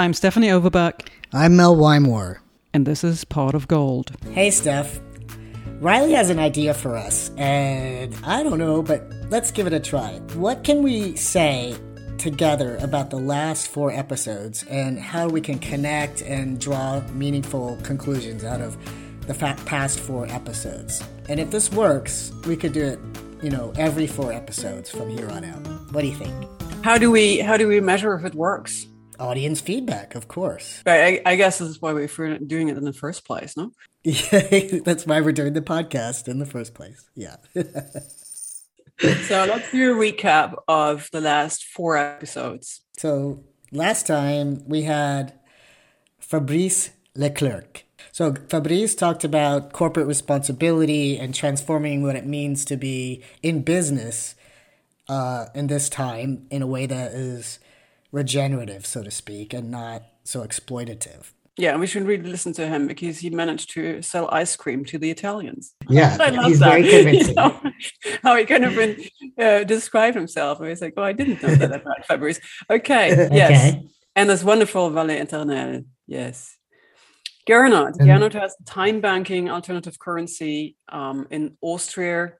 I'm Stephanie Overbuck. I'm Mel Wymore. And this is Pot of Gold. Hey, Steph. Riley has an idea for us, and I don't know, but let's give it a try. What can we say together about the last four episodes and how we can connect and draw meaningful conclusions out of the past four episodes? And if this works, we could do it, you know, every four episodes from here on out. What do you think? How do we how do we measure if it works? Audience feedback, of course. Right. I, I guess this is why we're doing it in the first place, no? Yeah, that's why we're doing the podcast in the first place. Yeah. so let's do a recap of the last four episodes. So last time we had Fabrice Leclerc. So Fabrice talked about corporate responsibility and transforming what it means to be in business uh, in this time in a way that is regenerative, so to speak, and not so exploitative. Yeah, we should really listen to him because he managed to sell ice cream to the Italians. Yeah, I love he's that. very convincing. You know, how he kind of uh, described himself. And he's like, oh, I didn't know that about Fabrice. Okay, yes. Okay. And this wonderful Valet Eternel. Yes. Gernot. Mm. Gernot has time banking alternative currency um, in Austria,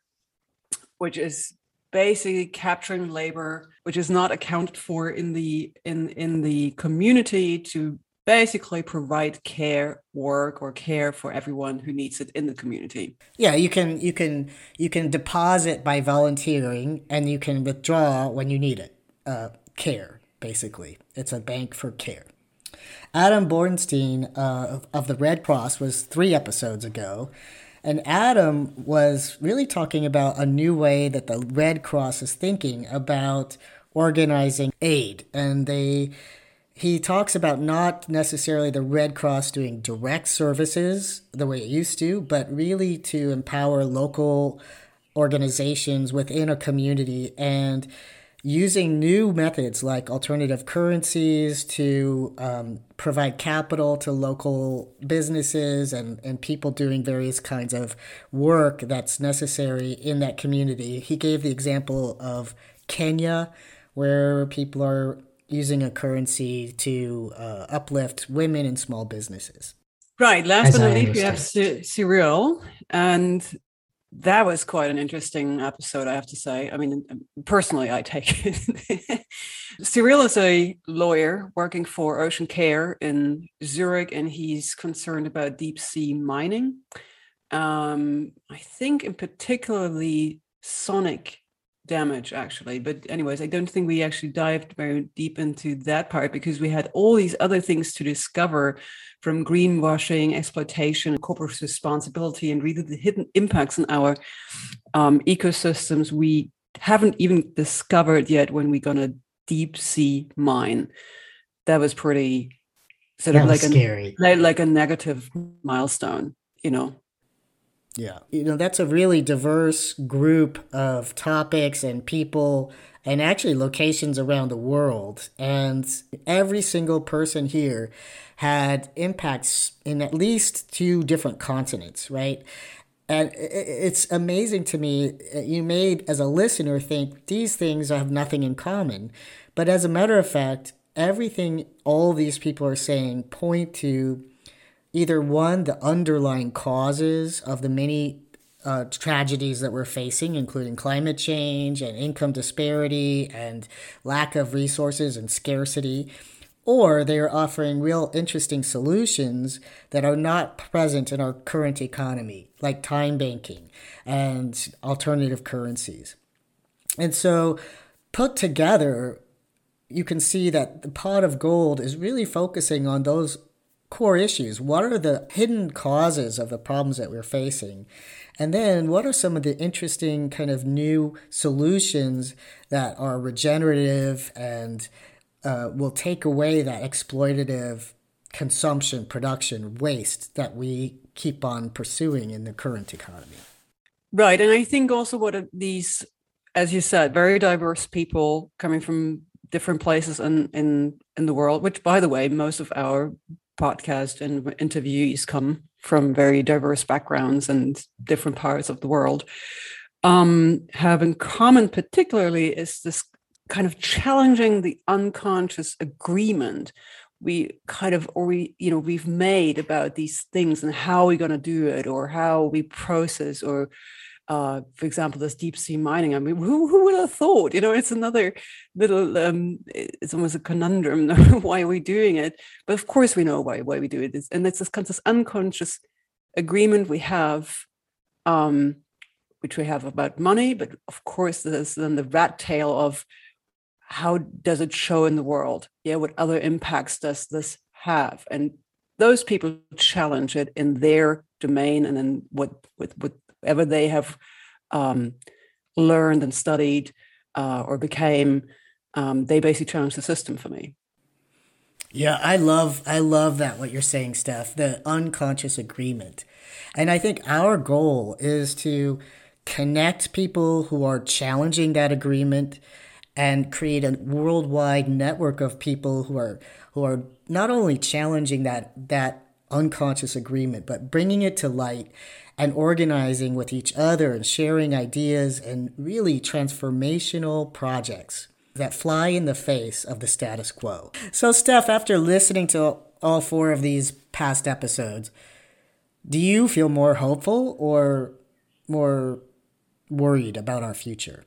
which is basically capturing labor which is not accounted for in the in in the community to basically provide care work or care for everyone who needs it in the community. Yeah you can you can you can deposit by volunteering and you can withdraw when you need it uh, care basically. It's a bank for care. Adam bornstein uh, of, of the red cross was three episodes ago and Adam was really talking about a new way that the Red Cross is thinking about organizing aid. And they he talks about not necessarily the Red Cross doing direct services the way it used to, but really to empower local organizations within a community and using new methods like alternative currencies to um, provide capital to local businesses and, and people doing various kinds of work that's necessary in that community. He gave the example of Kenya, where people are using a currency to uh, uplift women and small businesses. Right. Last As but not least, we have Cyril, and that was quite an interesting episode, I have to say. I mean, personally, I take it. Cyril is a lawyer working for Ocean Care in Zurich, and he's concerned about deep sea mining. Um, I think, in particularly, sonic damage actually. But anyways i don't think we actually dived very deep into that part because we had all these other things to discover from greenwashing exploitation corporate responsibility and really the hidden impacts on our um, ecosystems we haven't even discovered yet when we're going to deep sea mine. That was pretty sort that of like scary. a like a negative milestone you know yeah. You know, that's a really diverse group of topics and people and actually locations around the world. And every single person here had impacts in at least two different continents, right? And it's amazing to me. Uh, you may, as a listener, think these things have nothing in common. But as a matter of fact, everything all these people are saying point to either one, the underlying causes of the many uh, tragedies that we're facing, including climate change and income disparity and lack of resources and scarcity, or they are offering real interesting solutions that are not present in our current economy, like time banking and alternative currencies. And so, put together, you can see that the pot of gold is really focusing on those core issues. What are the hidden causes of the problems that we're facing? And then what are some of the interesting kind of new solutions that are regenerative and uh, will take away that exploitative consumption, production, waste that we keep on pursuing in the current economy? Right. And I think also what these, as you said, very diverse people coming from different places in, in in the world which by the way most of our podcast and interviewees come from very diverse backgrounds and different parts of the world um, have in common particularly is this kind of challenging the unconscious agreement we kind of or we you know we've made about these things and how we're going to do it or how we process or uh, for example, this deep sea mining. I mean, who, who would have thought? You know, it's another little. Um, it's almost a conundrum. why are we doing it? But of course, we know why why we do it. It's, and it's this kind of this unconscious agreement we have, um, which we have about money. But of course, there's then the rat tail of how does it show in the world? Yeah, what other impacts does this have? And those people challenge it in their domain and in what with what whatever they have um, learned and studied uh, or became, um, they basically challenge the system for me. Yeah, I love I love that what you're saying, Steph. The unconscious agreement, and I think our goal is to connect people who are challenging that agreement and create a worldwide network of people who are who are not only challenging that that unconscious agreement but bringing it to light and organizing with each other and sharing ideas and really transformational projects that fly in the face of the status quo. So, Steph, after listening to all four of these past episodes, do you feel more hopeful or more worried about our future?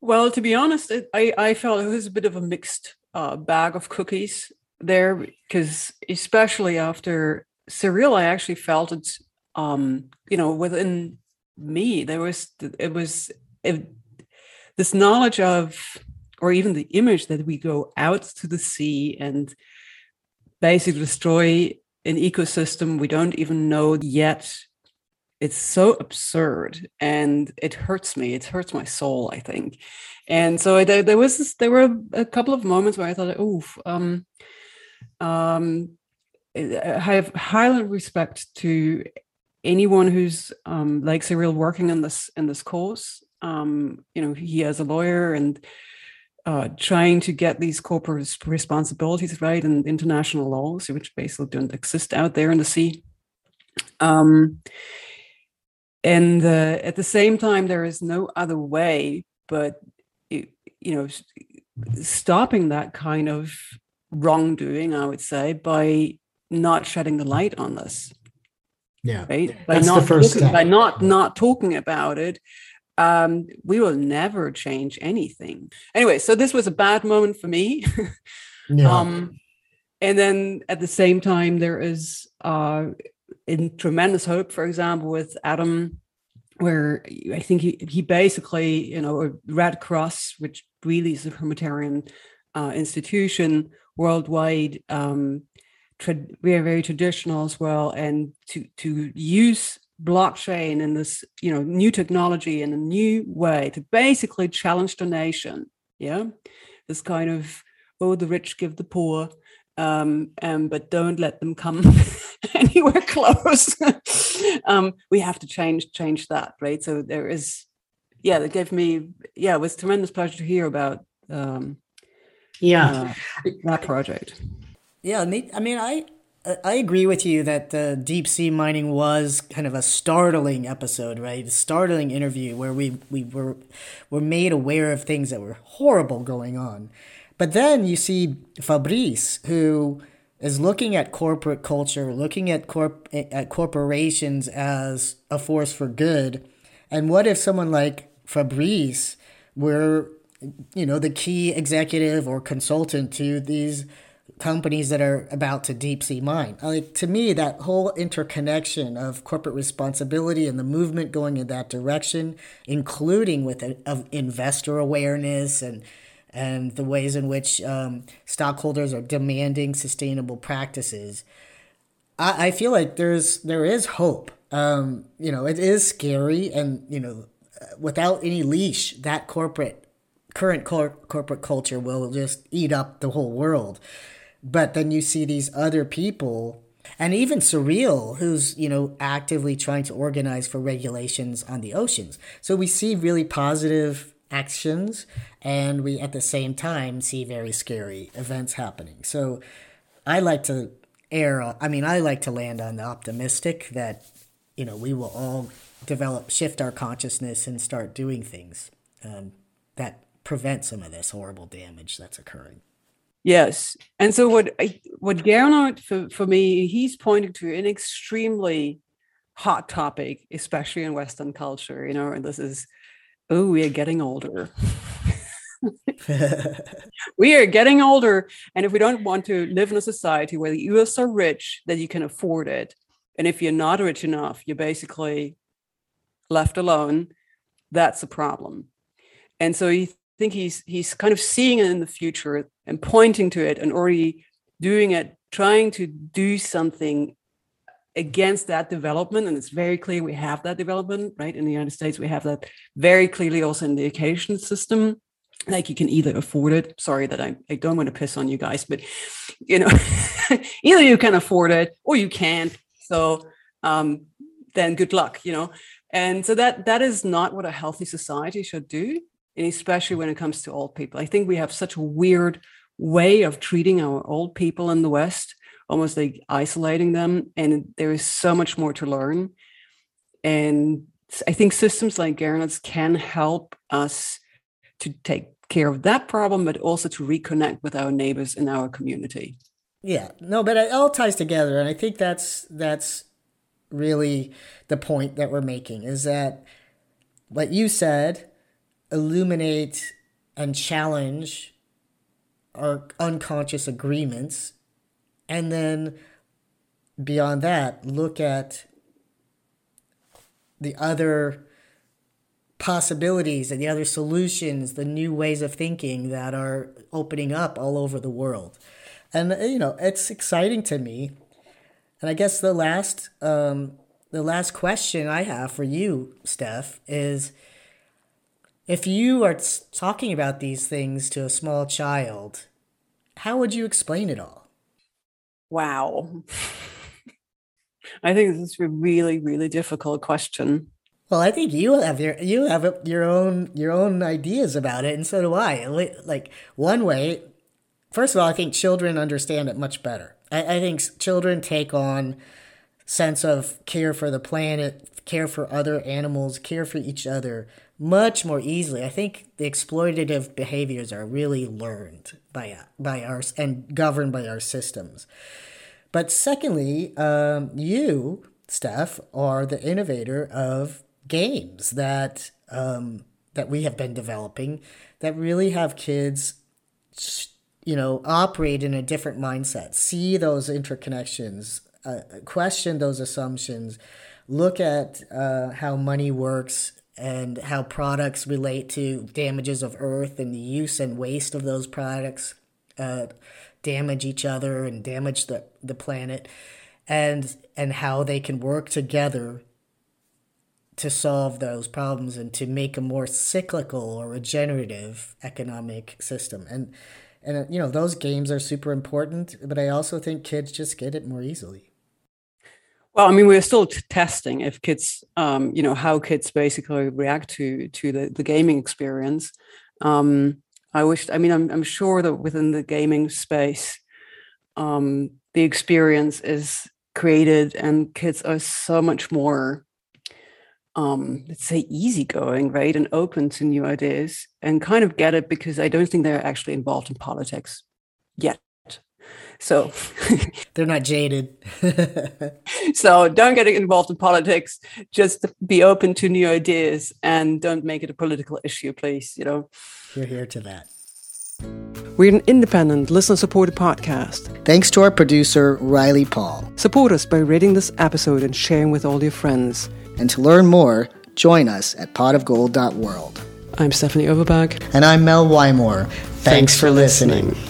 Well, to be honest, it, I, I felt it was a bit of a mixed uh, bag of cookies there because, especially after Cyril, I actually felt it's um, you know, within me, there was it was it, this knowledge of, or even the image that we go out to the sea and basically destroy an ecosystem we don't even know yet. It's so absurd, and it hurts me. It hurts my soul. I think, and so there, there was this, there were a couple of moments where I thought, oh, um, um, have high respect to anyone who's um, like Cyril working in this in this course, um, you know, he as a lawyer and uh, trying to get these corporate responsibilities right and international laws, which basically don't exist out there in the sea. Um, and uh, at the same time, there is no other way but you know stopping that kind of wrongdoing. I would say by not shedding the light on this yeah. Right. By That's not the first talking, step. by not not talking about it, um, we will never change anything. Anyway, so this was a bad moment for me. yeah. Um, and then at the same time, there is uh, in tremendous hope, for example, with Adam, where I think he, he basically, you know, Red Cross, which really is a humanitarian uh, institution worldwide, um, tra- we are very traditional as well, and to to use blockchain and this you know new technology in a new way to basically challenge the nation. Yeah, this kind of oh the rich give the poor, um, um, but don't let them come anywhere close. um, we have to change change that, right? So there is, yeah, that gave me, yeah, it was tremendous pleasure to hear about, um, yeah, uh, that project. Yeah, I mean, I I agree with you that the deep sea mining was kind of a startling episode, right? A startling interview where we we were were made aware of things that were horrible going on. But then you see Fabrice, who is looking at corporate culture, looking at corp at corporations as a force for good. And what if someone like Fabrice were, you know, the key executive or consultant to these companies that are about to deep sea mine. Like to me, that whole interconnection of corporate responsibility and the movement going in that direction, including with a, of investor awareness and and the ways in which um, stockholders are demanding sustainable practices. I, I feel like there's there is hope. Um, you know, it is scary, and you know, without any leash, that corporate current cor- corporate culture will just eat up the whole world. But then you see these other people, and even Cyril who's, you know, actively trying to organize for regulations on the oceans. So we see really positive actions, and we at the same time see very scary events happening. So I like to err, I mean, I like to land on the optimistic that, you know, we will all develop, shift our consciousness and start doing things um, that prevent some of this horrible damage that's occurring. Yes, and so what I, what Gernot for for me, he's pointing to an extremely hot topic, especially in Western culture. You know, and this is, oh, we are getting older. we are getting older, and if we don't want to live in a society where you are so rich that you can afford it, and if you're not rich enough, you're basically left alone. That's a problem. And so he think he's he's kind of seeing it in the future and pointing to it and already doing it, trying to do something against that development. And it's very clear we have that development, right? In the United States, we have that very clearly also in the education system. Like you can either afford it. Sorry that I, I don't want to piss on you guys but you know either you can afford it or you can't. So um, then good luck you know? And so that that is not what a healthy society should do and especially when it comes to old people i think we have such a weird way of treating our old people in the west almost like isolating them and there is so much more to learn and i think systems like Gernot's can help us to take care of that problem, but also to reconnect with our neighbors in our community. Yeah, no, but it all ties together, and I think that's that's really the point that we're making is that what you said illuminate and challenge our unconscious agreements, and then beyond that, look at the other possibilities and the other solutions, the new ways of thinking that are opening up all over the world. And you know, it's exciting to me. And I guess the last um, the last question I have for you, Steph, is if you are talking about these things to a small child, how would you explain it all? Wow. I think this is a really, really difficult question. Well, I think you have your you have your own your own ideas about it, and so do I. Like one way, first of all, I think children understand it much better. I, I think children take on sense of care for the planet, care for other animals, care for each other much more easily. I think the exploitative behaviors are really learned by by our and governed by our systems. But secondly, um, you, Steph, are the innovator of games that um, that we have been developing that really have kids you know operate in a different mindset see those interconnections uh, question those assumptions look at uh, how money works and how products relate to damages of earth and the use and waste of those products uh, damage each other and damage the, the planet and and how they can work together to solve those problems and to make a more cyclical or regenerative economic system. And and you know those games are super important, but I also think kids just get it more easily. Well, I mean, we're still t- testing if kids, um, you know, how kids basically react to to the, the gaming experience. Um, I wish, I mean, I'm I'm sure that within the gaming space, um, the experience is created, and kids are so much more um, let's say easygoing, right, and open to new ideas, and kind of get it because I don't think they're actually involved in politics yet. So they're not jaded. so don't get involved in politics. Just be open to new ideas and don't make it a political issue, please. You know, you're here to that. We're an independent, listener supported podcast. Thanks to our producer, Riley Paul. Support us by rating this episode and sharing with all your friends. And to learn more, join us at potofgold.world. I'm Stephanie Overbach. And I'm Mel Wymore. Thanks, Thanks for listening. listening.